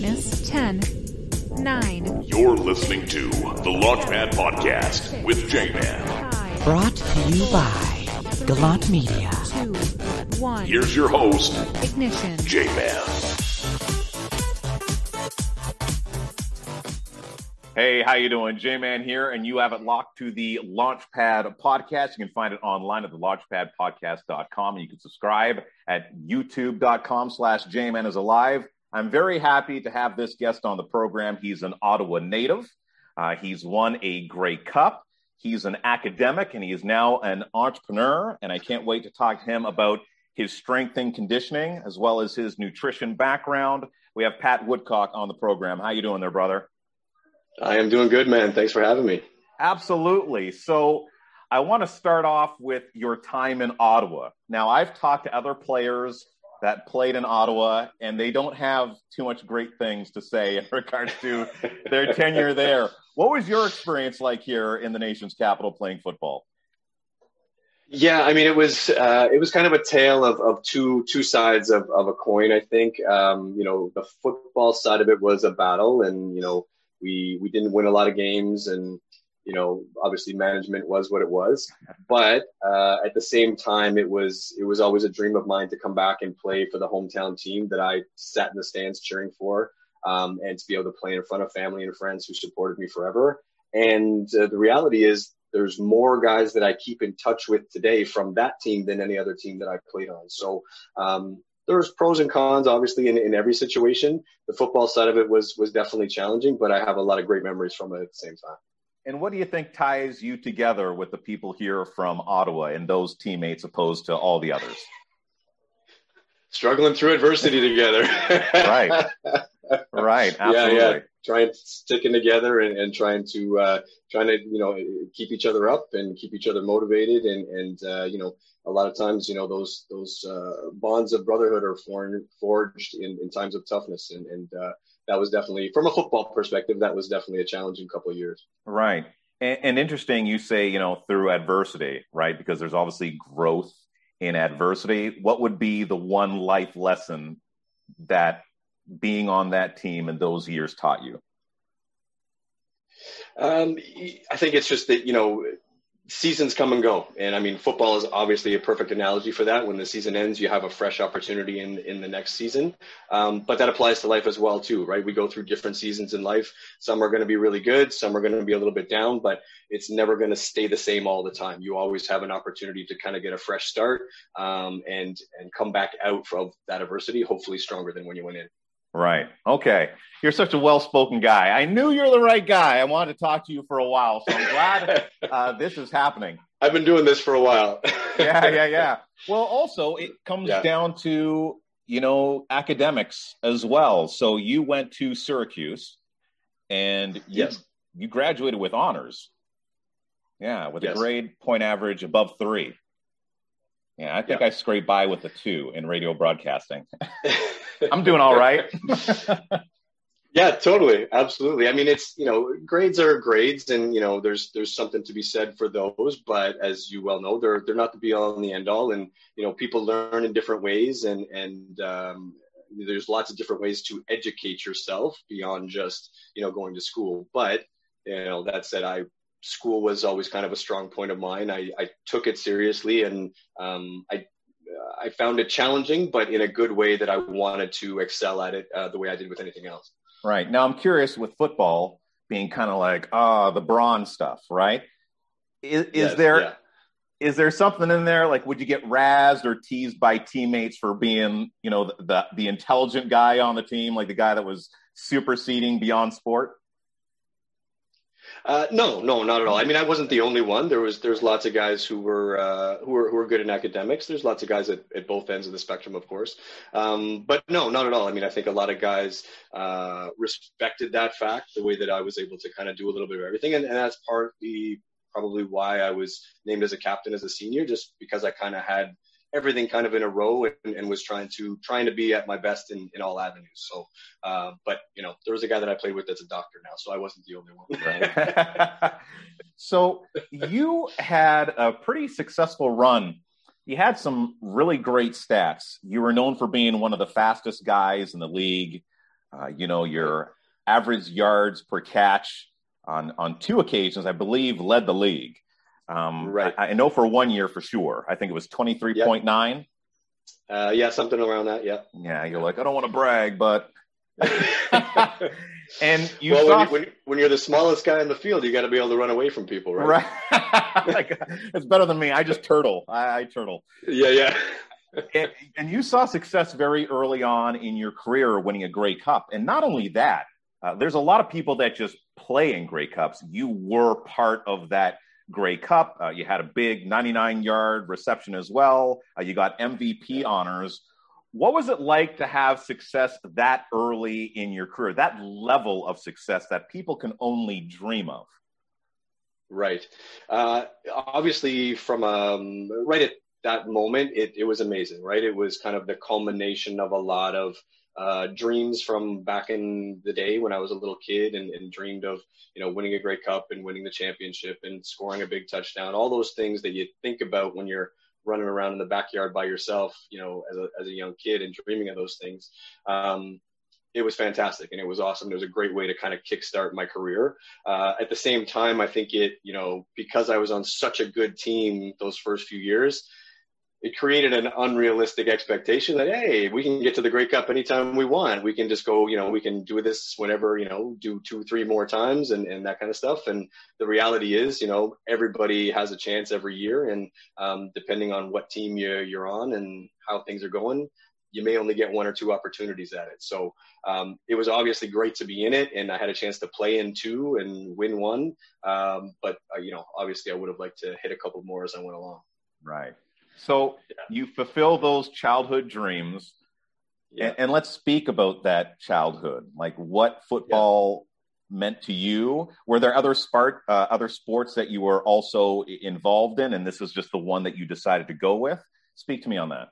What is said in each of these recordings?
minus 10, 9. You're listening to the Launchpad Podcast with J Man. Brought to you by Gallant Media. two, one. Here's your host, Ignition. J Man. Hey, how you doing? J-Man here, and you have it locked to the Launchpad Podcast. You can find it online at the launchpadpodcast.com. And you can subscribe at youtube.com slash J-Man is alive. I'm very happy to have this guest on the program. He's an Ottawa native. Uh, he's won a Grey Cup. He's an academic, and he is now an entrepreneur. And I can't wait to talk to him about his strength and conditioning, as well as his nutrition background. We have Pat Woodcock on the program. How you doing there, brother? I am doing good, man. Thanks for having me. Absolutely. So I want to start off with your time in Ottawa. Now, I've talked to other players that played in Ottawa, and they don't have too much great things to say in regards to their tenure there. What was your experience like here in the nation's capital playing football? Yeah, I mean, it was uh, it was kind of a tale of, of two two sides of, of a coin. I think um, you know the football side of it was a battle, and you know we we didn't win a lot of games, and you know obviously management was what it was. But uh, at the same time, it was it was always a dream of mine to come back and play for the hometown team that I sat in the stands cheering for, um, and to be able to play in front of family and friends who supported me forever. And uh, the reality is, there's more guys that I keep in touch with today from that team than any other team that I played on. So um, there's pros and cons, obviously, in, in every situation. The football side of it was was definitely challenging, but I have a lot of great memories from it at the same time. And what do you think ties you together with the people here from Ottawa and those teammates opposed to all the others? Struggling through adversity together. Right. Right. Absolutely. Yeah, yeah. Trying sticking together and, and trying to uh, trying to you know keep each other up and keep each other motivated and and uh, you know a lot of times you know those those uh, bonds of brotherhood are formed, forged in, in times of toughness and and uh, that was definitely from a football perspective that was definitely a challenging couple of years. Right. And, and interesting, you say, you know, through adversity, right? Because there's obviously growth in adversity. What would be the one life lesson that being on that team in those years taught you? Um, I think it's just that you know seasons come and go, and I mean football is obviously a perfect analogy for that. When the season ends, you have a fresh opportunity in in the next season, um, but that applies to life as well too, right? We go through different seasons in life. Some are going to be really good, some are going to be a little bit down, but it's never going to stay the same all the time. You always have an opportunity to kind of get a fresh start um, and and come back out from that adversity, hopefully stronger than when you went in. Right. Okay. You're such a well-spoken guy. I knew you're the right guy. I wanted to talk to you for a while, so I'm glad uh, this is happening. I've been doing this for a while. yeah, yeah, yeah. Well, also it comes Yeah. down to you know academics as well. So you went to Syracuse, and you, Yes. you graduated with honors. Yeah, with a grade point average above three. Yeah, I think Yeah. I scraped by with a two in radio broadcasting. I'm doing all right. Yeah, totally, absolutely. I mean, it's you know, grades are grades, and you know, there's there's something to be said for those. But as you well know, they're they're not the be all and the end all, and you know, people learn in different ways, and and um, there's lots of different ways to educate yourself beyond just you know going to school. But you know, that said, I school was always kind of a strong point of mine. I, I took it seriously, and um, I I found it challenging, but in a good way that I wanted to excel at it uh, the way I did with anything else. Right. Now I'm curious with football being kind of like, ah, the bronze stuff, right? Is, is Yes, there yeah. is there something in there like would you get razzed or teased by teammates for being, you know, the the, the intelligent guy on the team, like the guy that was superseding beyond sport? Uh, no, no, not at all. I mean, I wasn't the only one. There was there's lots of guys who were uh, who were who were good in academics. There's lots of guys at, at both ends of the spectrum, of course. Um, but no, not at all. I mean, I think a lot of guys uh, respected that fact, the way that I was able to kind of do a little bit of everything, and, and that's partly probably why I was named as a captain as a senior, just because I kind of had everything kind of in a row and, and was trying to trying to be at my best in, in all avenues. So, uh, but you know, there was a guy that I played with that's a doctor now, so I wasn't the only one. so you had a pretty successful run. You had some really great stats. You were known for being one of the fastest guys in the league. Uh, you know, your average yards per catch on on two occasions, I believe, led the league. Um, Right. I, I know for one year for sure. I think it was twenty three point nine. Uh, yeah, something around that. Yeah. Yeah, you're like, I don't want to brag, but and you well, saw when, you, you're the smallest guy in the field, you got to be able to run away from people, right? right. Like, it's better than me. I just turtle. I, I turtle. Yeah, yeah. and, and you saw success very early on in your career winning a Grey Cup. And not only that, uh, there's a lot of people that just play in Grey Cups. You were part of that Grey Cup. Uh, you had a big 99 yard reception as well. Uh, you got MVP honors. What was it like to have success that early in your career, that level of success that people can only dream of? Right. Uh, obviously, from um, right at that moment, it, it was amazing, right? It was kind of the culmination of a lot of uh, dreams from back in the day when I was a little kid and, and dreamed of, you know, winning a Grey Cup and winning the championship and scoring a big touchdown. All those things that you think about when you're running around in the backyard by yourself, you know, as a, as a young kid and dreaming of those things. Um, it was fantastic and it was awesome. It was a great way to kind of kickstart my career. Uh, at the same time, I think it, you know, because I was on such a good team those first few years, it created an unrealistic expectation that hey, we can get to the Grey Cup anytime we want. We can just go, you know, we can do this whenever, you know, do two, three more times and, and that kind of stuff. And the reality is, you know, everybody has a chance every year, and um, depending on what team you, you're on and how things are going, you may only get one or two opportunities at it. So um, it was obviously great to be in it, and I had a chance to play in two and win one. Um, but uh, you know, obviously, I would have liked to hit a couple more as I went along. Right. So you fulfill those childhood dreams, Yeah. and, and let's speak about that childhood. Like what football meant to you. Were there other sport, uh, other sports that you were also involved in, and this was just the one that you decided to go with? Speak to me on that.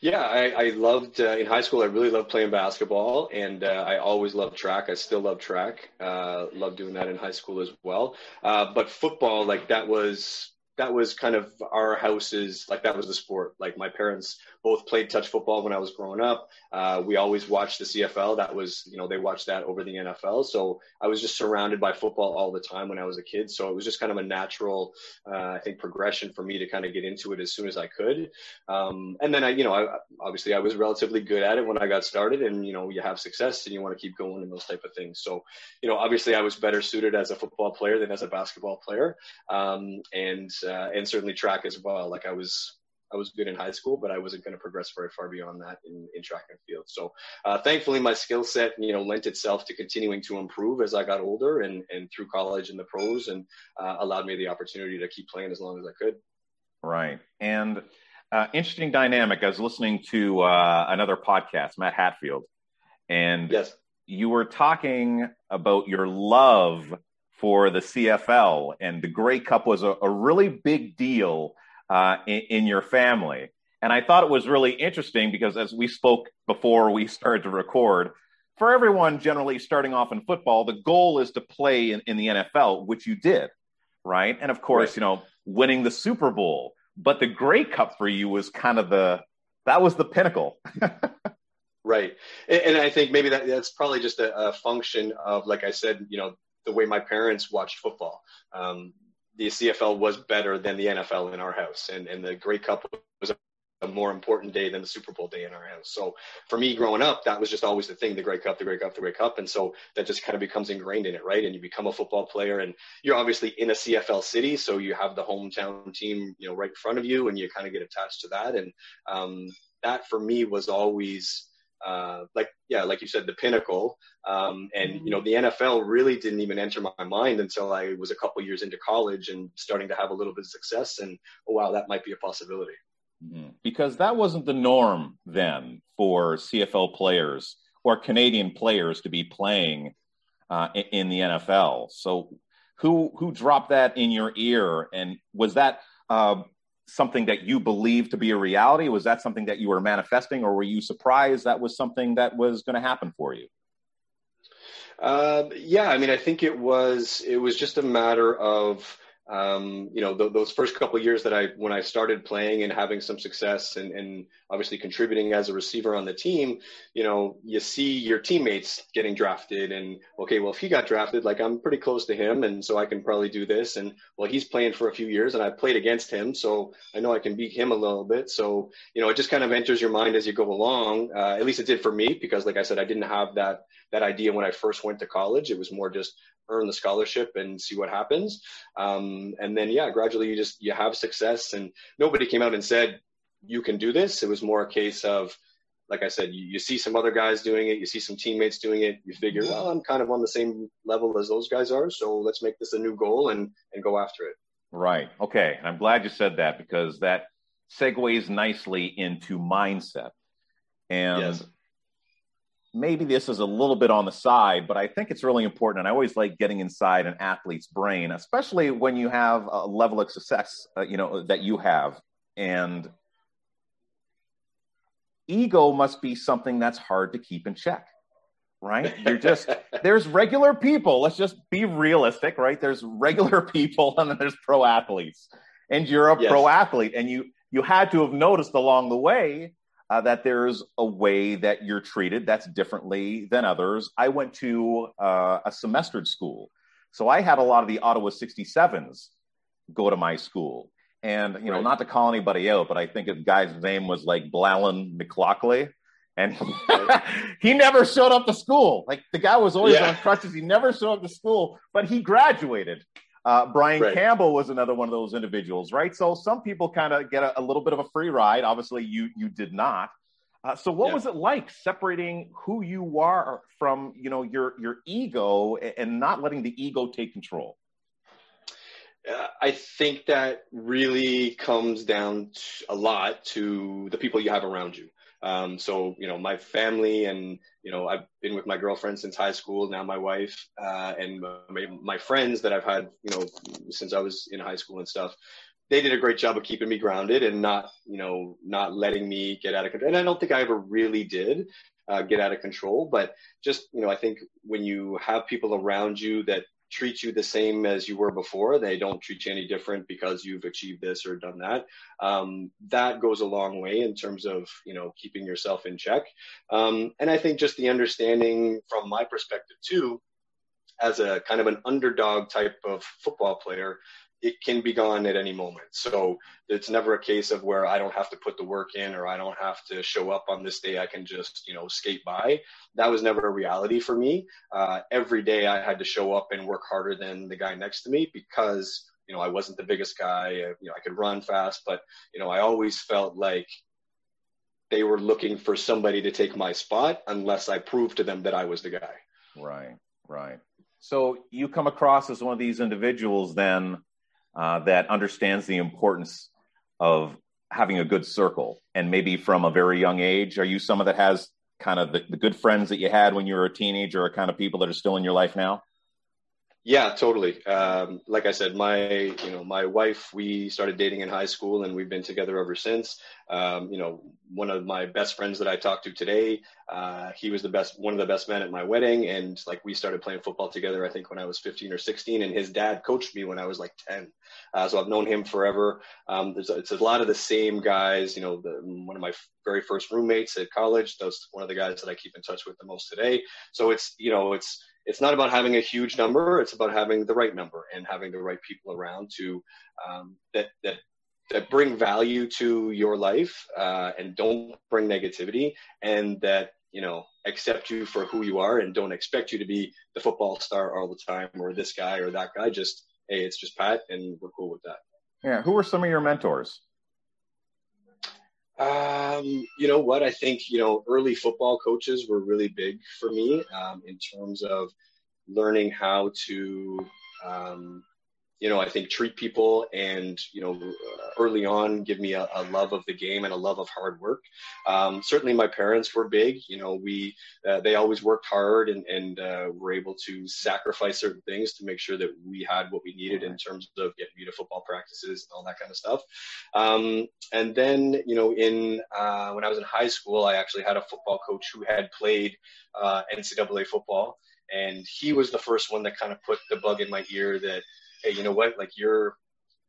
Yeah, I, I loved uh, in high school. I really loved playing basketball, and uh, I always loved track. I still love track. Uh, love doing that in high school as well. Uh, but football, like that was that was kind of our house's like that was the sport. Like my parents both played touch football when I was growing up. Uh, we always watched the CFL. That was you know they watched that over the NFL. So I was just surrounded by football all the time when I was a kid. So it was just kind of a natural, uh, I think, progression for me to kind of get into it as soon as I could. Um, and then I, you know, I, obviously I was relatively good at it when I got started and, you know, you have success and you want to keep going and those type of things. So, you know, obviously I was better suited as a football player than as a basketball player. Um, and, uh, and certainly track as well. Like I was, I was good in high school, but I wasn't going to progress very far beyond that in, in track and field. So, uh, thankfully, my skill set, you know, lent itself to continuing to improve as I got older and, and through college and the pros, and uh, allowed me the opportunity to keep playing as long as I could. Right. And uh, interesting dynamic. I was listening to uh, another podcast, Matt Hatfield, and Yes. you were talking about your love for the CFL, and the Grey Cup was a, a really big deal uh, in, in your family. And I thought it was really interesting because as we spoke before we started to record, for everyone generally starting off in football, the goal is to play in, in the NFL, which you did, right? And of course, Right. you know, winning the Super Bowl. But the Grey Cup for you was kind of the that was the pinnacle. Right. And, I think maybe that that's probably just a, a function of, like I said, you know, the way my parents watched football. Um, the CFL was better than the NFL in our house, and, and the Grey Cup was a, more important day than the Super Bowl day in our house. So for me growing up, that was just always the thing, the Grey Cup, the Grey Cup, the Grey Cup. And so that just kind of becomes ingrained in it, right? And you become a football player and you're obviously in a CFL city. So you have the hometown team, you know, right in front of you and you kind of get attached to that. And um, that for me was always, uh, like yeah, like you said, the pinnacle. Um, and you know, the NFL really didn't even enter my mind until I was a couple years into college and starting to have a little bit of success. And oh wow, that might be a possibility. Mhm. Because that wasn't the norm then for CFL players or Canadian players to be playing uh, in, in the NFL. So, who who dropped that in your ear, and was that uh, something that you believed to be a reality? Was that something that you were manifesting, or were you surprised that was something that was going to happen for you? Um, yeah, I mean, I think it was it was just a matter of um, you know, th- those first couple years that I, when I started playing and having some success and, and obviously contributing as a receiver on the team, you know, you see your teammates getting drafted and, okay, well, if he got drafted, like I'm pretty close to him. And so I can probably do this. And well, he's playing for a few years and I played against him. So I know I can beat him a little bit. So, you know, it just kind of enters your mind as you go along. Uh, at least it did for me, because like I said, I didn't have that, that idea when I first went to college. It was more just earn the scholarship and see what happens. Um, and then, yeah, gradually you just, you have success and nobody came out and said, you can do this. It was more a case of, like I said, you, you see some other guys doing it, you see some teammates doing it, you figure, well, I'm kind of on the same level as those guys are. So let's make this a new goal and, and go after it. Right. Okay. And I'm glad you said that because that segues nicely into mindset. And yes maybe this is a little bit on the side, but I think it's really important. And I always like getting inside an athlete's brain, especially when you have a level of success, uh, you know, that you have. And ego must be something that's hard to keep in check, right? You're just, there's regular people. Let's just be realistic, right? There's regular people and then there's pro athletes. And you're a yes. pro athlete and you, you had to have noticed along the way uh, that there's a way that you're treated that's differently than others. I went to uh, a semestered school. So I had a lot of the Ottawa 67s go to my school. And, you know, right. not to call anybody out, but I think the guy's name was like Blallen McLaughlin. And he never showed up to school. Like the guy was always yeah. on crutches. He never showed up to school, but he graduated. Uh, Brian right. Campbell was another one of those individuals, right? So some people kind of get a, a, little bit of a free ride. Obviously, you you did not. Uh, so what yeah. was it like separating who you are from you know your your ego and not letting the ego take control? Uh, I think that really comes down to, a lot to the people you have around you. Um, so, you know, my family and, you know, I've been with my girlfriend since high school, now my wife, uh, and my, my, friends that I've had, you know, since I was in high school and stuff. They did a great job of keeping me grounded and not, you know, not letting me get out of control. And I don't think I ever really did uh, get out of control, but just, you know, I think when you have people around you that treat you the same as you were before. They don't treat you any different because you've achieved this or done that. Um, that goes a long way in terms of you know keeping yourself in check. Um, and I think just the understanding from my perspective too, as a kind of an underdog type of football player, it can be gone at any moment. So it's never a case of where I don't have to put the work in or I don't have to show up on this day. I can just, you know, skate by. That was never a reality for me. Uh, every day I had to show up and work harder than the guy next to me because, you know, I wasn't the biggest guy. You know, I could run fast, but, you know, I always felt like they were looking for somebody to take my spot unless I proved to them that I was the guy. Right, right. So you come across as one of these individuals then uh, that understands the importance of having a good circle. And maybe from a very young age are you someone that has kind of the, the good friends that you had when you were a teenager or kind of people that are still in your life now yeah, totally. Um, like I said, my you know my wife, we started dating in high school, and we've been together ever since. Um, you know, one of my best friends that I talked to today, uh, he was the best, one of the best men at my wedding, and like we started playing football together. I think when I was 15 or 16, and his dad coached me when I was like 10. Uh, so I've known him forever. Um, there's it's a lot of the same guys. You know, the, one of my very first roommates at college. That's one of the guys that I keep in touch with the most today. So it's you know it's it's not about having a huge number. It's about having the right number and having the right people around to um, that that that bring value to your life uh, and don't bring negativity and that you know accept you for who you are and don't expect you to be the football star all the time or this guy or that guy. Just hey, it's just Pat, and we're cool with that. Yeah. Who are some of your mentors? Um, you know what? I think you know early football coaches were really big for me um, in terms of learning how to um, you know, I think treat people and, you know, early on give me a, a love of the game and a love of hard work. Um, certainly my parents were big, you know, we, uh, they always worked hard and, and uh, were able to sacrifice certain things to make sure that we had what we needed in terms of getting me to football practices and all that kind of stuff. Um, and then, you know, in, uh, when I was in high school, I actually had a football coach who had played uh, NCAA football. And he was the first one that kind of put the bug in my ear that, hey, you know what? Like you're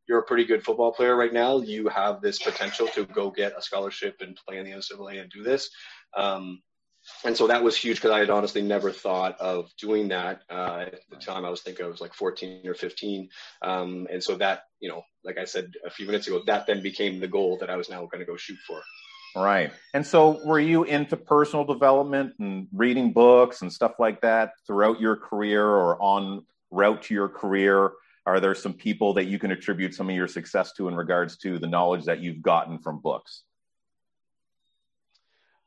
you're a pretty good football player right now. You have this potential to go get a scholarship and play in the NCAA and do this. Um, and so that was huge because I had honestly never thought of doing that. Uh, at the time, I was thinking I was like 14 or 15. Um, and so that, you know, like I said a few minutes ago, that then became the goal that I was now going to go shoot for. Right. And so were you into personal development and reading books and stuff like that throughout your career or on route to your career? Are there some people that you can attribute some of your success to in regards to the knowledge that you've gotten from books?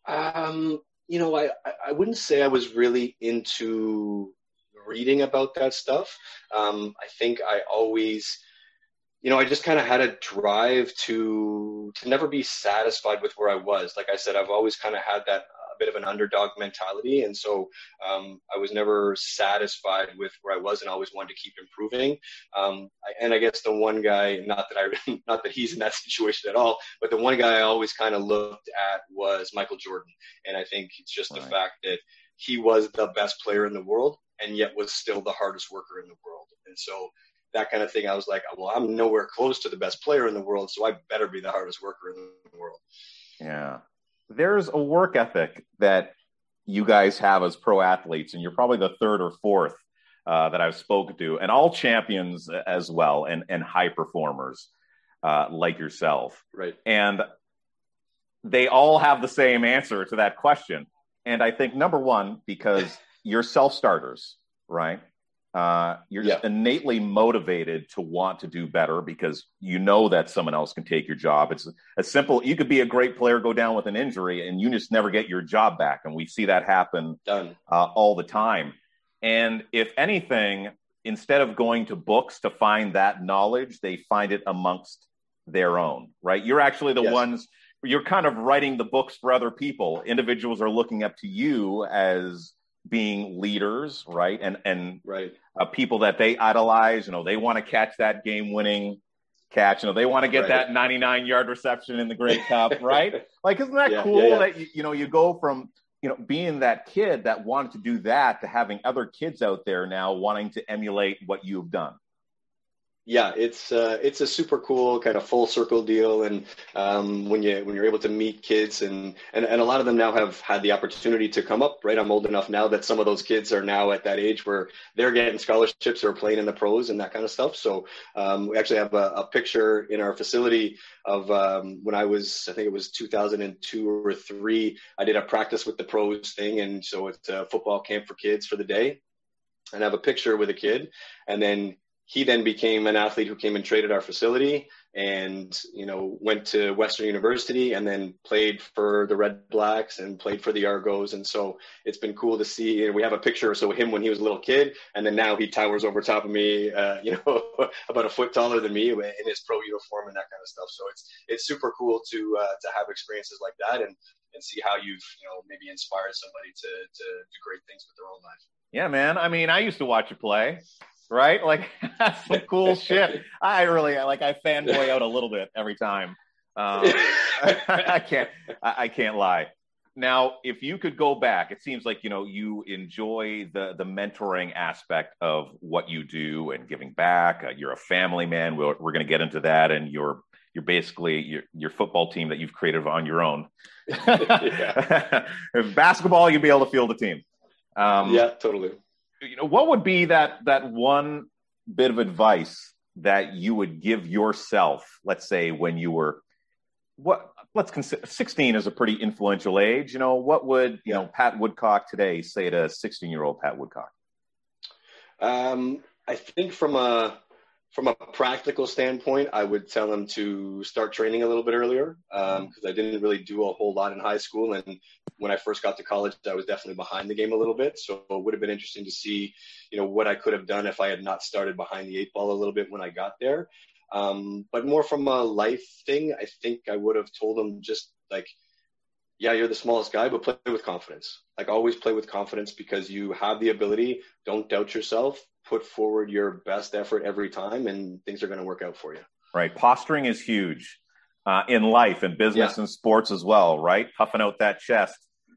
Um, you know, I, I wouldn't say I was really into reading about that stuff. Um, I think I always, you know, I just kind of had a drive to to never be satisfied with where I was. Like I said, I've always kind of had that bit of an underdog mentality, and so um, I was never satisfied with where I was, and always wanted to keep improving. Um, I, and I guess the one guy, not that I, not that he's in that situation at all, but the one guy I always kind of looked at was Michael Jordan, and I think it's just right. the fact that he was the best player in the world, and yet was still the hardest worker in the world, and so that kind of thing. I was like, well, I'm nowhere close to the best player in the world, so I better be the hardest worker in the world. Yeah there's a work ethic that you guys have as pro athletes, and you're probably the third or fourth uh, that I've spoken to, and all champions as well, and and high performers uh, like yourself. Right. And they all have the same answer to that question. And I think number one, because you're self starters, right? Uh, you're yeah. just innately motivated to want to do better because you know that someone else can take your job. It's a simple. You could be a great player, go down with an injury, and you just never get your job back. And we see that happen uh, all the time. And if anything, instead of going to books to find that knowledge, they find it amongst their own. Right? You're actually the yes. ones. You're kind of writing the books for other people. Individuals are looking up to you as being leaders, right? And and right. Uh, people that they idolize, you know, they want to catch that game-winning catch. You know, they want to get right. that 99-yard reception in the Grey Cup, right? Like, isn't that yeah, cool yeah, yeah. that you, you know you go from you know being that kid that wanted to do that to having other kids out there now wanting to emulate what you've done yeah, it's uh, it's a super cool kind of full circle deal, and um, when you when you're able to meet kids and, and and a lot of them now have had the opportunity to come up. Right, I'm old enough now that some of those kids are now at that age where they're getting scholarships or playing in the pros and that kind of stuff. So um, we actually have a, a, picture in our facility of um, when I was I think it was 2002 or three. I did a practice with the pros thing, and so it's a football camp for kids for the day and I have a picture with a kid, and then he then became an athlete who came and traded our facility and you know went to western university and then played for the red blacks and played for the argos. And so it's been cool to see we have a picture of so him when he was a little kid and then now he towers over top of me uh, you know about a foot taller than me in his pro uniform and that kind of stuff. So it's it's super cool to uh, to have experiences like that and and see how you've you know maybe inspired somebody to to do great things with their own life. Yeah man. I mean i used to watch you play right? Like that's some cool shit. I really like I fanboy out a little bit every time. Um, I can't I, I, can't lie. Now, if you could go back, it seems like you know you enjoy the the mentoring aspect of what you do and giving back. Uh, you're a family man. We're, we're going to get into that, and you're you're basically your your football team that you've created on your own. if basketball, you'd be able to field a team. Um, yeah, totally you know, what would be that that one bit of advice that you would give yourself? Let's say when you were what let's consider 16 is a pretty influential age. You know, what would you know Pat Woodcock today say to 16 year old Pat Woodcock? Um, I think from a from a practical standpoint, I would tell them to start training a little bit earlier because um, I didn't really do a whole lot in high school. And when I first got to college, I was definitely behind the game a little bit. So it would have been interesting to see, you know, what I could have done if I had not started behind the eight ball a little bit when I got there. Um, but more from a life thing, I think I would have told them just like, yeah, you're the smallest guy, but play with confidence. Like always play with confidence because you have the ability. Don't doubt yourself put forward your best effort every time and things are going to work out for you. Right. Posturing is huge uh, in life and business yeah. and sports as well, right? Puffing out that chest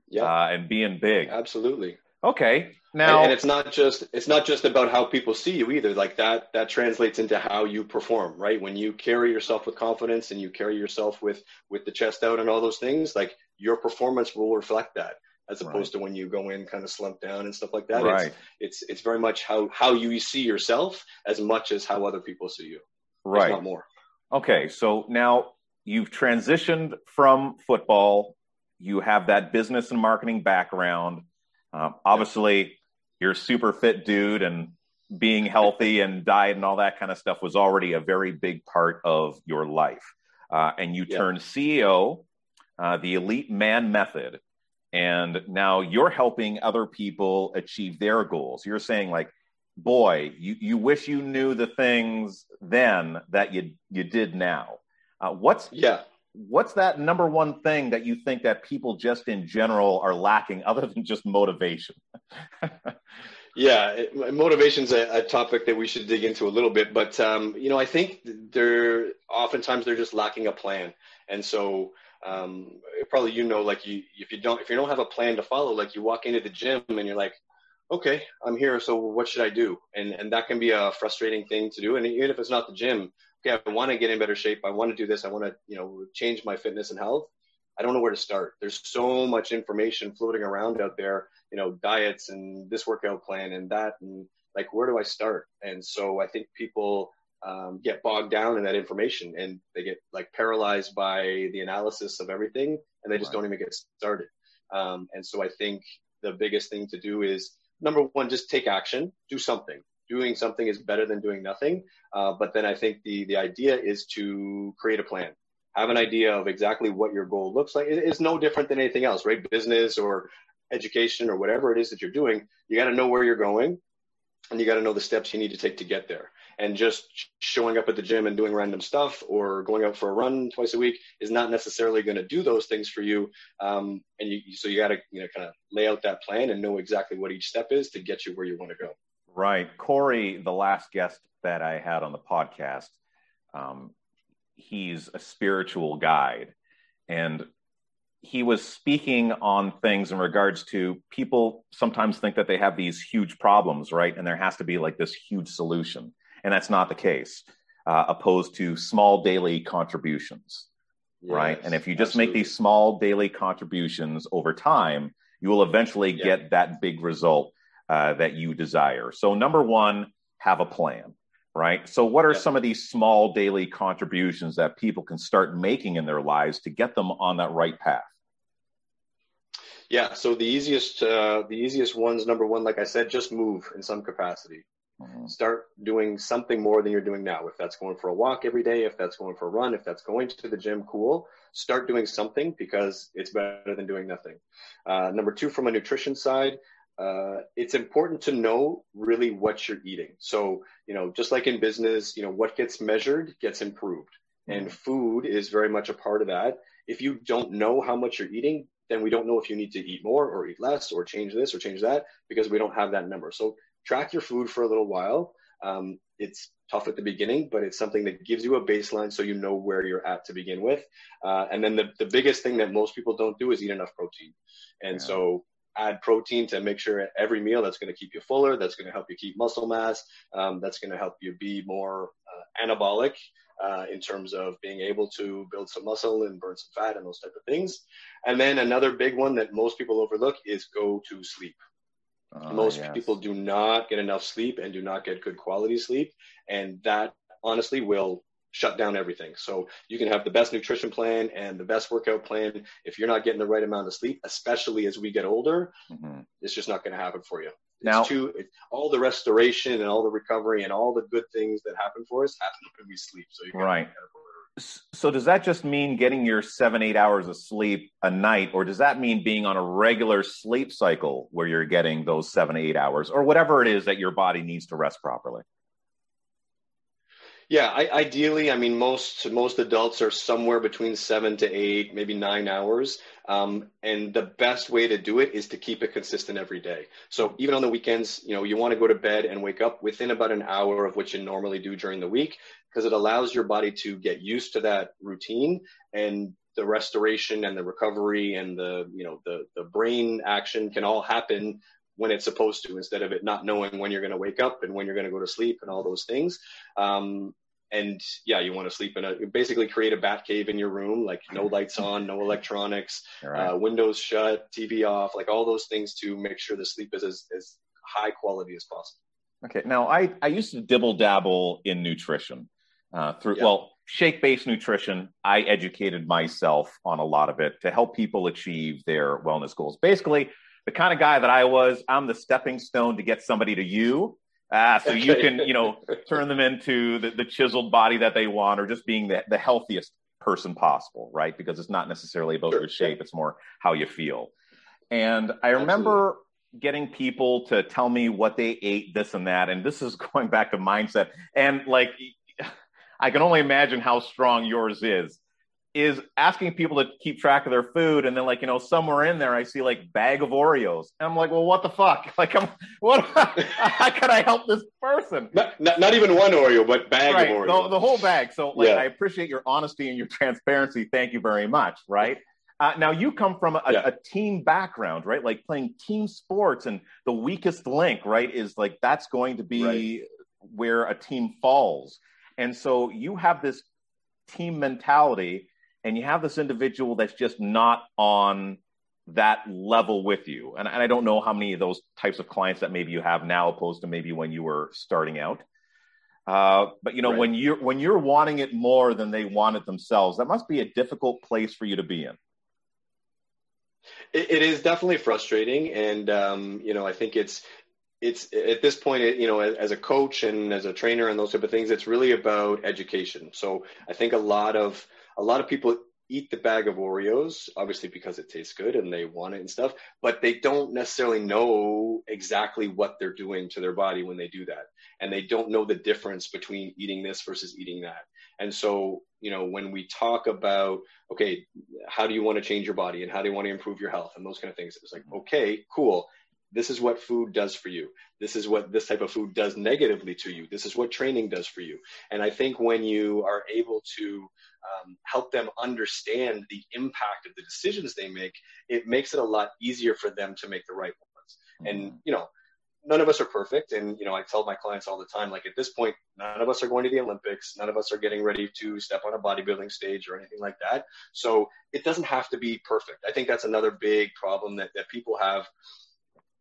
yeah. Uh, and being big. Absolutely. Okay. Now, and, and, it's not just it's not just about how people see you either. Like that that translates into how you perform, right? When you carry yourself with confidence and you carry yourself with with the chest out and all those things, like your performance will reflect that, as opposed right. to when you go in kind of slump down and stuff like that. Right. It's, it's it's very much how how you see yourself as much as how other people see you. Right. not more. Okay, so now you've transitioned from football. You have that business and marketing background. Uh, obviously, you're a super fit dude, and being healthy and diet and all that kind of stuff was already a very big part of your life. Uh, and you yeah. turned CEO, uh, the Elite Man Method, and now you're helping other people achieve their goals. You're saying like, boy, you, you wish you knew the things then that you you did now. Uh, what's yeah what's that number one thing that you think that people just in general are lacking other than just motivation yeah it, motivation's a, a topic that we should dig into a little bit but um, you know i think they're oftentimes they're just lacking a plan and so um, probably you know like you if you don't if you don't have a plan to follow like you walk into the gym and you're like okay i'm here so what should i do and and that can be a frustrating thing to do and even if it's not the gym okay, I want to get in better shape. I want to do this. I want to, you know, change my fitness and health. I don't know where to start. There's so much information floating around out there, you know, diets and this workout plan and that, and like, where do I start? And so I think people um, get bogged down in that information and they get like paralyzed by the analysis of everything and they just right. don't even get started. Um, and so I think the biggest thing to do is number one, just take action, do something doing something is better than doing nothing. Uh, but then I think the the idea is to create a plan, have an idea of exactly what your goal looks like. It's no different than anything else, right? Business or education or whatever it is that you're doing, you got to know where you're going, and you got to know the steps you need to take to get there. And just showing up at the gym and doing random stuff or going out for a run twice a week is not necessarily going to do those things for you. Um, and you, so you got to you know kind of lay out that plan and know exactly what each step is to get you where you want to go. Right. Corey, the last guest that I had on the podcast, um, he's a spiritual guide. And he was speaking on things in regards to people sometimes think that they have these huge problems, right? And there has to be like this huge solution. And that's not the case, uh, opposed to small daily contributions, yes, right? And if you just absolutely. make these small daily contributions over time, you will eventually yeah. get that big result uh, that you desire. So, number one, have a plan, right? So, what are yeah. some of these small daily contributions that people can start making in their lives to get them on that right path? Yeah, so the easiest, uh, the easiest ones, number one, like I said, just move in some capacity. Mm-hmm. Start doing something more than you're doing now. If that's going for a walk every day, if that's going for a run, if that's going to the gym, cool. Start doing something because it's better than doing nothing. Uh, number two, from a nutrition side, uh, it's important to know really what you're eating. So, you know, just like in business, you know, what gets measured gets improved. And food is very much a part of that. If you don't know how much you're eating, then we don't know if you need to eat more or eat less or change this or change that because we don't have that number. So track your food for a little while. Um, it's tough at the beginning, but it's something that gives you a baseline so you know where you're at to begin with. Uh, and then the, the biggest thing that most people don't do is eat enough protein. And yeah. so add protein to make sure every meal that's going to keep you fuller, that's going to help you keep muscle mass, um, that's going to help you be more uh, anabolic uh, in terms of being able to build some muscle and burn some fat and those type of things. And then another big one that most people overlook is go to sleep. Uh, most yes. people do not get enough sleep and do not get good quality sleep, and that honestly will shut down everything. So you can have the best nutrition plan and the best workout plan. If you're not getting the right amount of sleep, especially as we get older, mm-hmm. it's just not going to happen for you. Now, it's too, it, all the restoration and all the recovery and all the good things that happen for us happen when we sleep. So you're right. So does that just mean getting your seven, eight hours of sleep a night, or does that mean being on a regular sleep cycle where you're getting those seven, eight hours, or whatever it is that your body needs to rest properly? Yeah, I, ideally, I mean, most most adults are somewhere between seven to eight, maybe nine hours. Um, and the best way to do it is to keep it consistent every day. So even on the weekends, you know, you want to go to bed and wake up within about an hour of what you normally do during the week, because it allows your body to get used to that routine and the restoration and the recovery and the you know the the brain action can all happen when it's supposed to instead of it not knowing when you're going to wake up and when you're going to go to sleep and all those things. Um, and yeah, you want to sleep in a basically create a bat cave in your room, like no lights on, no electronics, Right. uh, windows shut, TV off, like all those things to make sure the sleep is as, as high quality as possible. Okay. Now, I, I used to dibble dabble in nutrition uh, through, Yeah. well, shake based nutrition. I educated myself on a lot of it to help people achieve their wellness goals. Basically, the kind of guy that I was, I'm the stepping stone to get somebody to you. Uh, so you can, you know, turn them into the, the chiseled body that they want or just being the, the healthiest person possible, right? Because it's not necessarily about Sure, your shape, it's more how you feel. And I remember getting people to tell me what they ate, this and that. And this is going back to mindset. And like, I can only imagine how strong yours is. Is asking people to keep track of their food, and then like you know somewhere in there, I see like bag of Oreos, and I'm like, well, what the fuck? Like, I'm what? how can I help this person? Not, not, not even one Oreo, but bag right, of Oreos, The, the whole bag. So, like, Yeah. I appreciate your honesty and your transparency. Thank you very much. Right. Uh, now, you come from a, Yeah. a team background, right? Like playing team sports, and the weakest link, right, is like that's going to be where a team falls. And so you have this team mentality, and you have this individual that's just not on that level with you. And, and I don't know how many of those types of clients that maybe you have now, opposed to maybe when you were starting out. Uh, but you know, Right. when you're when you're wanting it more than they want it themselves, that must be a difficult place for you to be in. It, it is definitely frustrating, and um, you know, I think it's it's at this point, you know, as, as a coach and as a trainer and those type of things, it's really about education. So I think a lot of a lot of people eat the bag of Oreos, obviously because it tastes good and they want it and stuff, but they don't necessarily know exactly what they're doing to their body when they do that, and they don't know the difference between eating this versus eating that. And so, you know, when we talk about okay, how do you want to change your body and how do you want to improve your health and those kind of things. It's like, okay, cool. This is what food does for you. This is what this type of food does negatively to you. This is what training does for you. And I think when you are able to um, help them understand the impact of the decisions they make, it makes it a lot easier for them to make the right ones. And, you know, none of us are perfect. And, you know, I tell my clients all the time, like at this point, none of us are going to the Olympics. None of us are getting ready to step on a bodybuilding stage or anything like that. So it doesn't have to be perfect. I think that's another big problem that, that people have.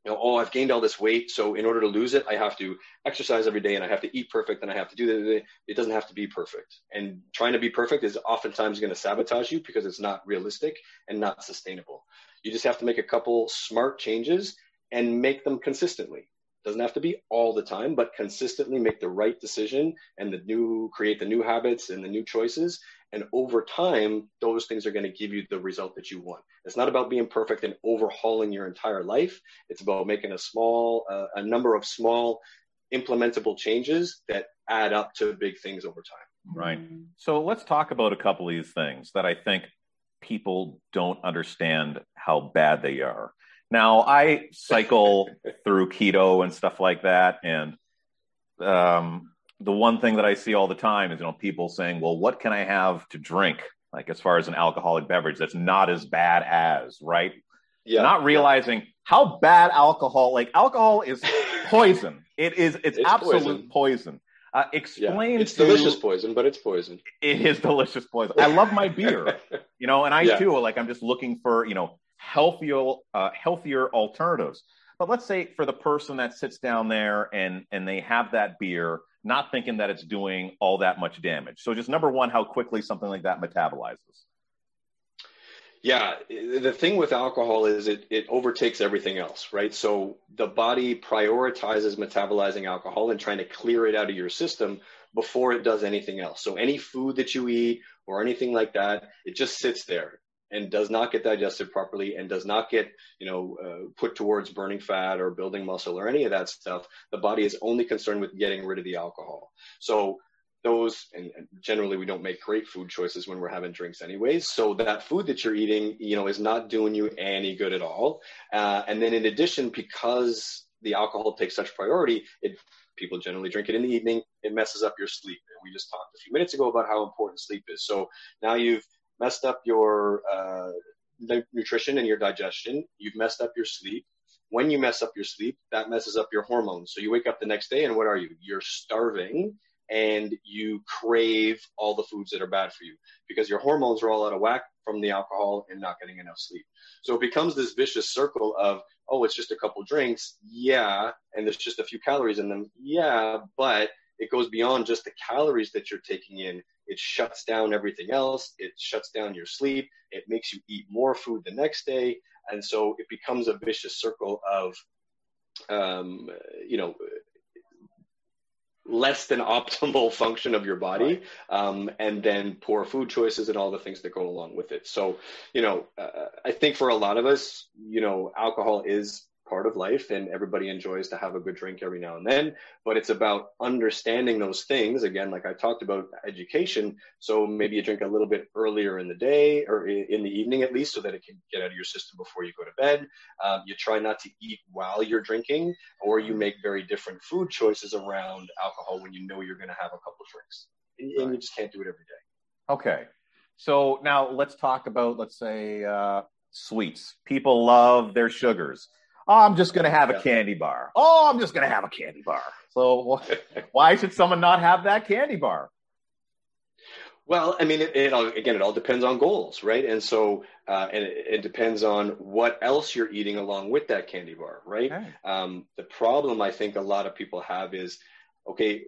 Know, oh, I've gained all this weight, so in order to lose it, I have to exercise every day and I have to eat perfect and I have to do that. It doesn't have to be perfect. And trying to be perfect is oftentimes going to sabotage you because it's not realistic and not sustainable. You just have to make a couple smart changes and make them consistently. Doesn't have to be all the time, but consistently make the right decision and the new create the new habits and the new choices. And over time, those things are going to give you the result that you want. It's not about being perfect and overhauling your entire life. It's about making a small, uh, a number of small implementable changes that add up to big things over time. Right. So let's talk about a couple of these things that I think people don't understand how bad they are. Now, I cycle through keto and stuff like that. And um, the one thing that I see all the time is, you know, people saying, well, what can I have to drink? Like as far as an alcoholic beverage that's not as bad as, right? Yeah. Not realizing how bad alcohol, like alcohol is poison. It is, it's, It's absolute poison. poison. Uh, Yeah. It's to- delicious poison, but it's poison. it is delicious poison. I love my beer, you know, and I Yeah. too like I'm just looking for you know healthier uh, healthier alternatives. But let's say for the person that sits down there and and they have that beer, not thinking that it's doing all that much damage. So just number one, how quickly something like that metabolizes. Yeah, the thing with alcohol is it, it overtakes everything else, right? So the body prioritizes metabolizing alcohol and trying to clear it out of your system before it does anything else. So any food that you eat or anything like that, it just sits there and does not get digested properly and does not get, you know, uh, put towards burning fat or building muscle or any of that stuff. The body is only concerned with getting rid of the alcohol. So those and generally we don't make great food choices when we're having drinks anyways so that food that you're eating you know is not doing you any good at all uh, and then in addition because the alcohol takes such priority it people generally drink it in the evening it messes up your sleep and we just talked a few minutes ago about how important sleep is so now you've messed up your uh, nutrition and your digestion you've messed up your sleep when you mess up your sleep, that messes up your hormones. So you wake up the next day and what are you? You're starving and you crave all the foods that are bad for you because your hormones are all out of whack from the alcohol and not getting enough sleep. So it becomes this vicious circle of, oh, it's just a couple drinks. Yeah. And there's just a few calories in them. Yeah. But it goes beyond just the calories that you're taking in. It shuts down everything else. It shuts down your sleep. It makes you eat more food the next day. And so it becomes a vicious circle of, um, you know, less than optimal function of your body um, and then poor food choices and all the things that go along with it so you know uh, i think for a lot of us you know alcohol is part of life and everybody enjoys to have a good drink every now and then but it's about understanding those things again like i talked about education so maybe you drink a little bit earlier in the day or in the evening at least so that it can get out of your system before you go to bed um, you try not to eat while you're drinking or you make very different food choices around alcohol when you know you're going to have a couple drinks and, and you just can't do it every day Okay. So now let's talk about, let's say, uh, sweets. People love their sugars. Oh, I'm just going to have a candy bar. Oh, I'm just going to have a candy bar. So why should someone not have that candy bar? Well, I mean, it, it all, again, it all depends on goals, right? And so, uh, and it, it depends on what else you're eating along with that candy bar, right? Okay. Um, the problem I think a lot of people have is, okay,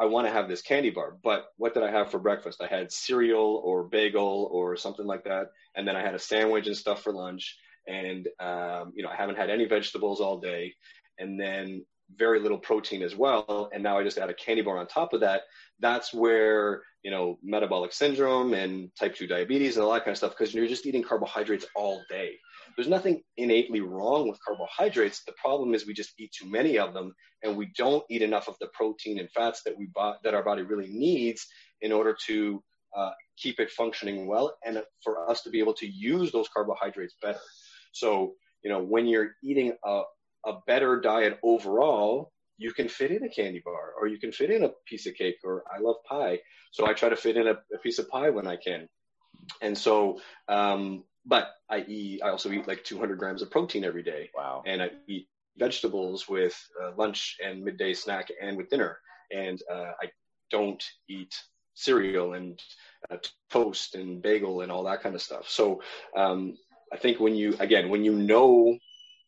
I want to have this candy bar, but what did I have for breakfast? I had cereal or bagel or something like that, and then I had a sandwich and stuff for lunch, and um, you know, I haven't had any vegetables all day, and then very little protein as well, and now I just add a candy bar on top of that. That's where you know metabolic syndrome and type 2 diabetes and all that kind of stuff because you're just eating carbohydrates all day. There's nothing innately wrong with carbohydrates. The problem is we just eat too many of them and we don't eat enough of the protein and fats that we that our body really needs in order to uh, keep it functioning well and for us to be able to use those carbohydrates better so you know when you're eating a, a better diet overall you can fit in a candy bar or you can fit in a piece of cake or i love pie so I try to fit in a, a piece of pie when I can. And so, um, but I eat, I also eat like 200 grams of protein every day. Wow. And I eat vegetables with uh, lunch and midday snack and with dinner. And uh, I don't eat cereal and uh, toast and bagel and all that kind of stuff. So um, I think when you, again, when you know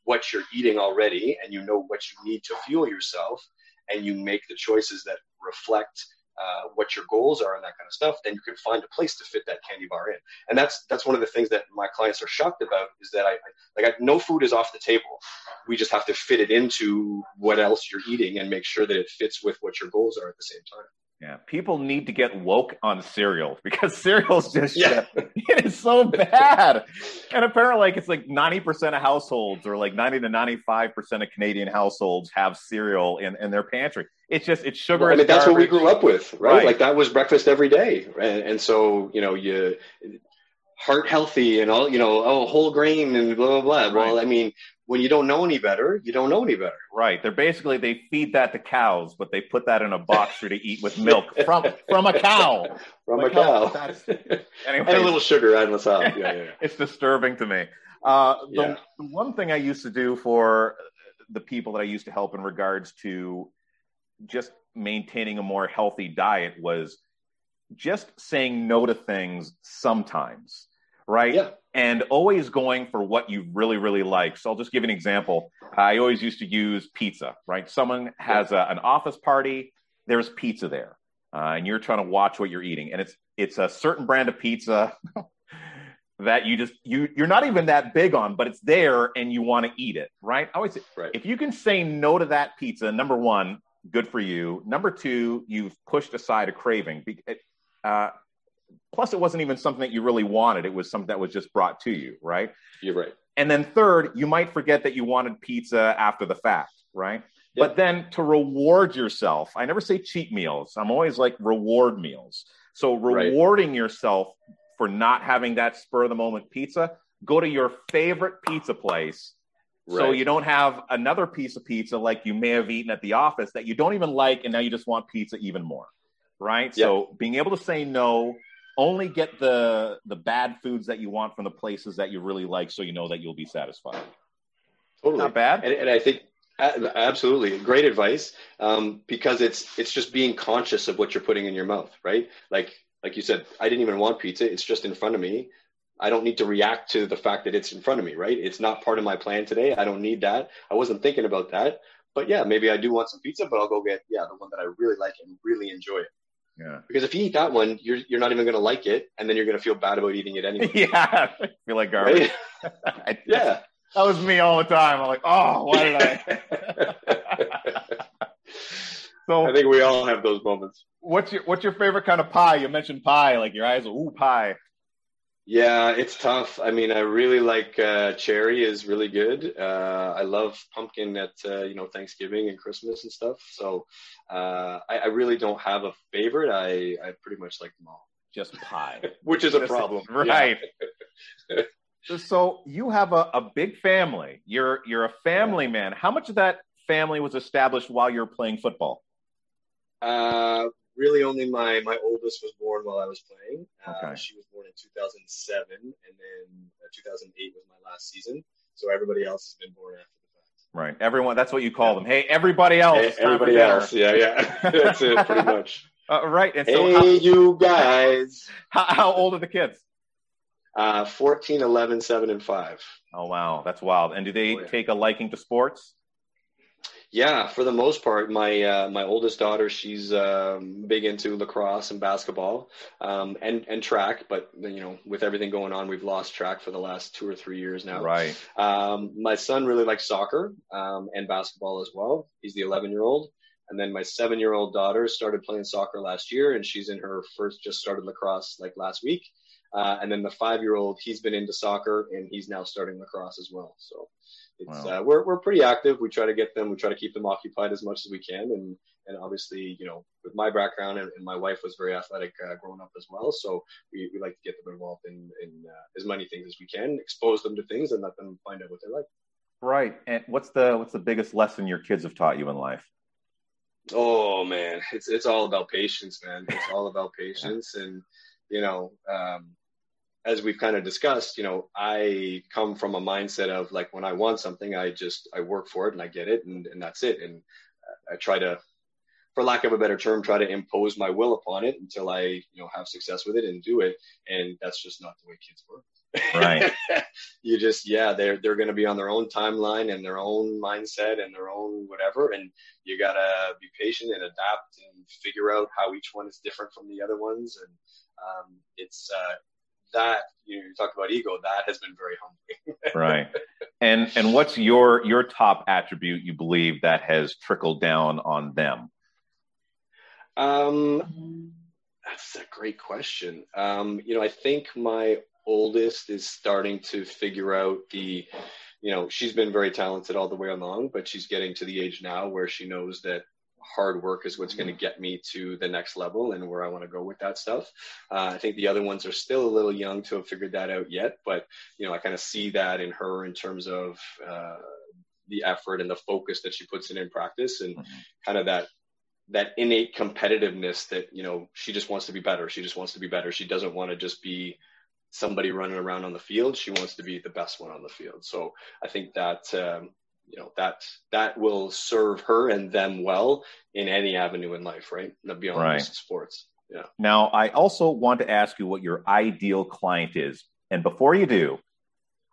what you're eating already and you know what you need to fuel yourself and you make the choices that reflect uh, what your goals are and that kind of stuff, then you can find a place to fit that candy bar in. And that's that's one of the things that my clients are shocked about is that I, I like I, no food is off the table. We just have to fit it into what else you're eating and make sure that it fits with what your goals are at the same time. Yeah, people need to get woke on cereal because cereal's just Yeah. shit. It is so bad. And apparently, like it's like ninety percent of households, or like ninety to ninety-five percent of Canadian households, have cereal in, in their pantry. It's just it's sugar. Well, I mean, that's what we grew up with, right? Right. Like that was breakfast every day, and, and so you know you heart healthy and all you know oh whole grain and blah blah blah. Well, I mean, when you don't know any better, you don't know any better. Right. They're basically they feed that to cows, but they put that in a box for you to eat with milk from from a cow. From Like, a cow. oh, that's- and Anyway, a little sugar on the top. Yeah, yeah, yeah. it's disturbing to me. Uh, the, Yeah. the one thing I used to do for the people that I used to help in regards to just maintaining a more healthy diet was just saying no to things sometimes, right? Yeah. And always going for what you really, really like. So I'll just give an example. I always used to use pizza, right? Someone has a, an office party, there's pizza there, uh, and you're trying to watch what you're eating, and it's it's a certain brand of pizza that you just you you're not even that big on, but it's there and you want to eat it, right? I always say, Right. if you can say no to that pizza, number one, good for you. Number two, you've pushed aside a craving. Uh, plus, it wasn't even something that you really wanted; it was something that was just brought to you, right? You're right. And then third, you might forget that you wanted pizza after the fact, right? Yep. But then to reward yourself, I never say cheat meals. I'm always like reward meals. So Right. rewarding yourself for not having that spur of the moment pizza, go to your favorite pizza place. So you don't have another piece of pizza like you may have eaten at the office that you don't even like, and now you just want pizza even more, right? Yeah. So being able to say no, only get the the bad foods that you want from the places that you really like, so you know that you'll be satisfied. Totally. Not bad. And, and I think absolutely great advice um, because it's it's just being conscious of what you're putting in your mouth, right? Like like you said, I didn't even want pizza. It's just in front of me. I don't need to react to the fact that it's in front of me, right? It's not part of my plan today. I don't need that. I wasn't thinking about that. But yeah, maybe I do want some pizza, but I'll go get yeah the one that I really like and really enjoy it. Yeah. Because if you eat that one, you're you're not even going to like it, and then you're going to feel bad about eating it anyway. yeah. I feel like garbage. right? yeah. That was me all the time. I'm like, oh, why did I? so I think we all have those moments. what's your what's your favorite kind of pie? You mentioned pie, like your eyes ooh pie. Yeah, it's tough. I mean, I really like uh, cherry is really good. Uh, I love pumpkin at uh, you know Thanksgiving and Christmas and stuff. So uh, I, I really don't have a favorite. I I pretty much like them all, Just pie. which is a problem. Right. so you have a, a big family. You're you're a family man. How much of that family was established while you were playing football? Uh, really, only my my oldest was born while I was playing. Uh, Okay. She was 2007, and then uh, 2008 was my last season. So everybody else has been born after the fact. Right. Everyone. That's what you call them. Hey, everybody else. Hey, it's time everybody dinner. else, yeah, yeah, that's it, pretty much. Uh, right. And so, hey, you guys. how, how, how old are the kids? Uh, 14, 11, 7, and 5. Oh wow, that's wild. And do they Oh, yeah. take a liking to sports? Yeah, for the most part, my uh, my oldest daughter, she's um, big into lacrosse and basketball, um, and and track. But you know, with everything going on, we've lost track for the last two or three years now. Right. Um, my son really likes soccer um, and basketball as well. He's the 11 year old. And then my seven year old daughter started playing soccer last year, and she's in her first, just started lacrosse like last week. Uh, and then the five year old, he's been into soccer and he's now starting lacrosse as well. So it's, Wow. uh, we're, we're pretty active. We try to get them, we try to keep them occupied as much as we can. And, and obviously, you know, with my background and, and my wife was very athletic uh, growing up as well. So we, we like to get them involved in, in uh, as many things as we can, expose them to things and let them find out what they like. Right. And what's the what's the biggest lesson your kids have taught you in life? Oh man, it's it's all about patience, man. It's all about patience, and you know, um, as we've kind of discussed, you know, I come from a mindset of like when I want something, I just I work for it and I get it, and and that's it. And I try to, for lack of a better term, try to impose my will upon it until I you know have success with it and do it. And that's just not the way kids work. Right. you just yeah they're they're going to be on their own timeline and their own mindset and their own whatever and you got to be patient and adapt and figure out how each one is different from the other ones and um, it's uh, that you, know, you talk about ego that has been very humbling right. And and what's your your top attribute you believe that has trickled down on them? Um, that's a great question. Um, you know, I think my oldest is starting to figure out the, you know, she's been very talented all the way along, but she's getting to the age now where she knows that hard work is what's going to get me to the next level and where I want to go with that stuff. Uh, I think the other ones are still a little young to have figured that out yet, but you know, I kind of see that in her in terms of uh, the effort and the focus that she puts in in practice and Mhm. kind of that that innate competitiveness that you know she just wants to be better. She just wants to be better. She doesn't want to just be somebody running around on the field. She wants to be the best one on the field. So i think that um, you know that that will serve her and them well in any avenue in life right Not beyond Right. just sports yeah Now, I also want to ask you what your ideal client is. And before you do,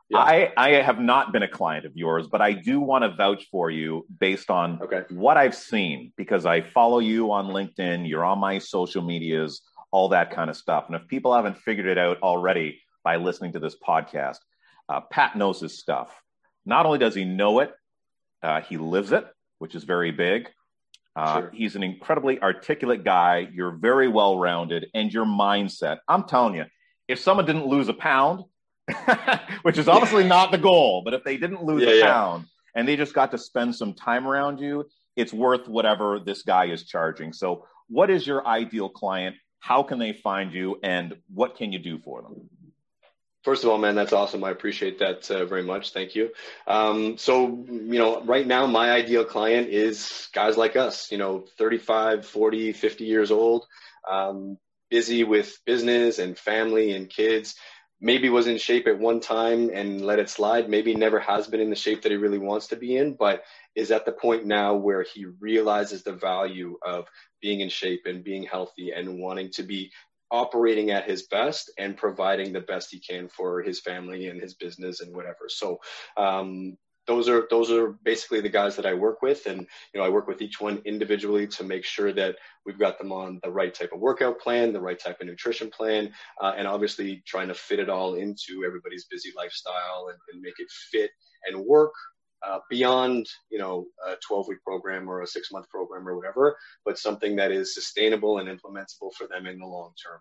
Yeah. I, I have not been a client of yours, but I do want to vouch for you based on okay what I've seen because I follow you on LinkedIn, you're on my social medias, all that kind of stuff. And if people haven't figured it out already by listening to this podcast, uh, Pat knows his stuff. Not only does he know it, uh, he lives it, which is very big. Uh, Sure. He's an incredibly articulate guy. You're very well rounded, and your mindset. I'm telling you, if someone didn't lose a pound, which is obviously not the goal, but if they didn't lose Yeah, a yeah. pound and they just got to spend some time around you, it's worth whatever this guy is charging. So, what is your ideal client? How can they find you, and what can you do for them? First of all, man, that's awesome. I appreciate that uh, very much. Thank you. Um, so, you know, right now, my ideal client is guys like us, you know, 35, 40, 50 years old, um, busy with business and family and kids, maybe was in shape at one time and let it slide. Maybe never has been in the shape that he really wants to be in, but is at the point now where he realizes the value of being in shape and being healthy and wanting to be operating at his best and providing the best he can for his family and his business and whatever. So, um, those are those are basically the guys that I work with, and you know I work with each one individually to make sure that we've got them on the right type of workout plan, the right type of nutrition plan, uh, and obviously trying to fit it all into everybody's busy lifestyle and, and make it fit and work uh, beyond you know a 12 week program or a six month program or whatever, but something that is sustainable and implementable for them in the long term.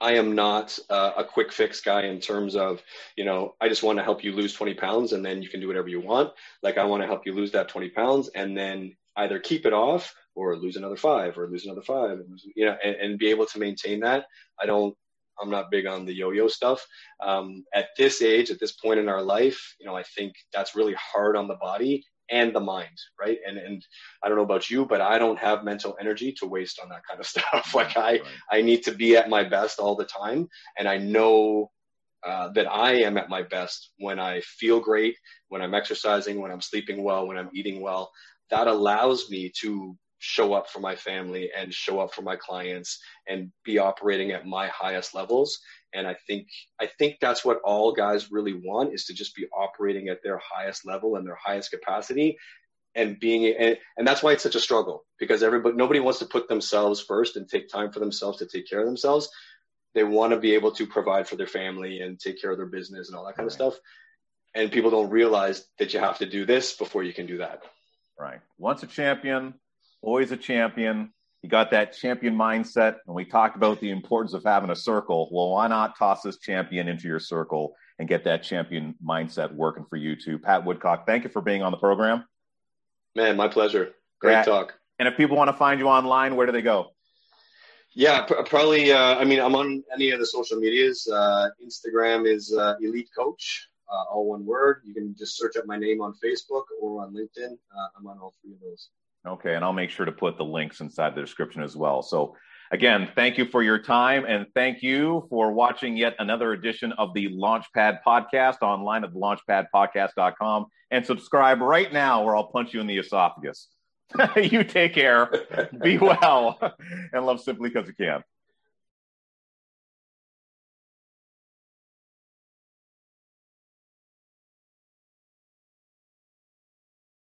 I am not uh, a quick fix guy in terms of, you know, I just want to help you lose 20 pounds and then you can do whatever you want. Like I want to help you lose that 20 pounds and then either keep it off or lose another five or lose another five, and, you know, and, and be able to maintain that. I don't, I'm not big on the yo-yo stuff. Um, at this age, at this point in our life, you know, I think that's really hard on the body and the mind, right? And and I don't know about you, but I don't have mental energy to waste on that kind of stuff. like I I need to be at my best all the time, and I know uh, that I am at my best when I feel great, when I'm exercising, when I'm sleeping well, when I'm eating well. That allows me to show up for my family and show up for my clients and be operating at my highest levels. And i think i think that's what all guys really want is to just be operating at their highest level and their highest capacity and being and, and that's why it's such a struggle because everybody nobody wants to put themselves first and take time for themselves to take care of themselves. They want to be able to provide for their family and take care of their business and all that kind of stuff. And people don't realize that you have to do this before you can do that. Right. Once a champion always a champion. You got that champion mindset, and we talked about the importance of having a circle. Well, why not toss this champion into your circle and get that champion mindset working for you too? Pat Woodcock, thank you for being on the program. Man, my pleasure. Great yeah. talk. And if people want to find you online, where do they go? Yeah, pr- probably. Uh, I mean, I'm on any of the social medias. Uh, Instagram is uh, Elite Coach, uh, all one word. You can just search up my name on Facebook or on LinkedIn. Uh, I'm on all three of those. Okay, and I'll make sure to put the links inside the description as well. So, again, thank you for your time and thank you for watching yet another edition of the Launchpad Podcast online at launchpadpodcast.com and subscribe right now or I'll punch you in the esophagus. you take care, be well, and love simply because you can.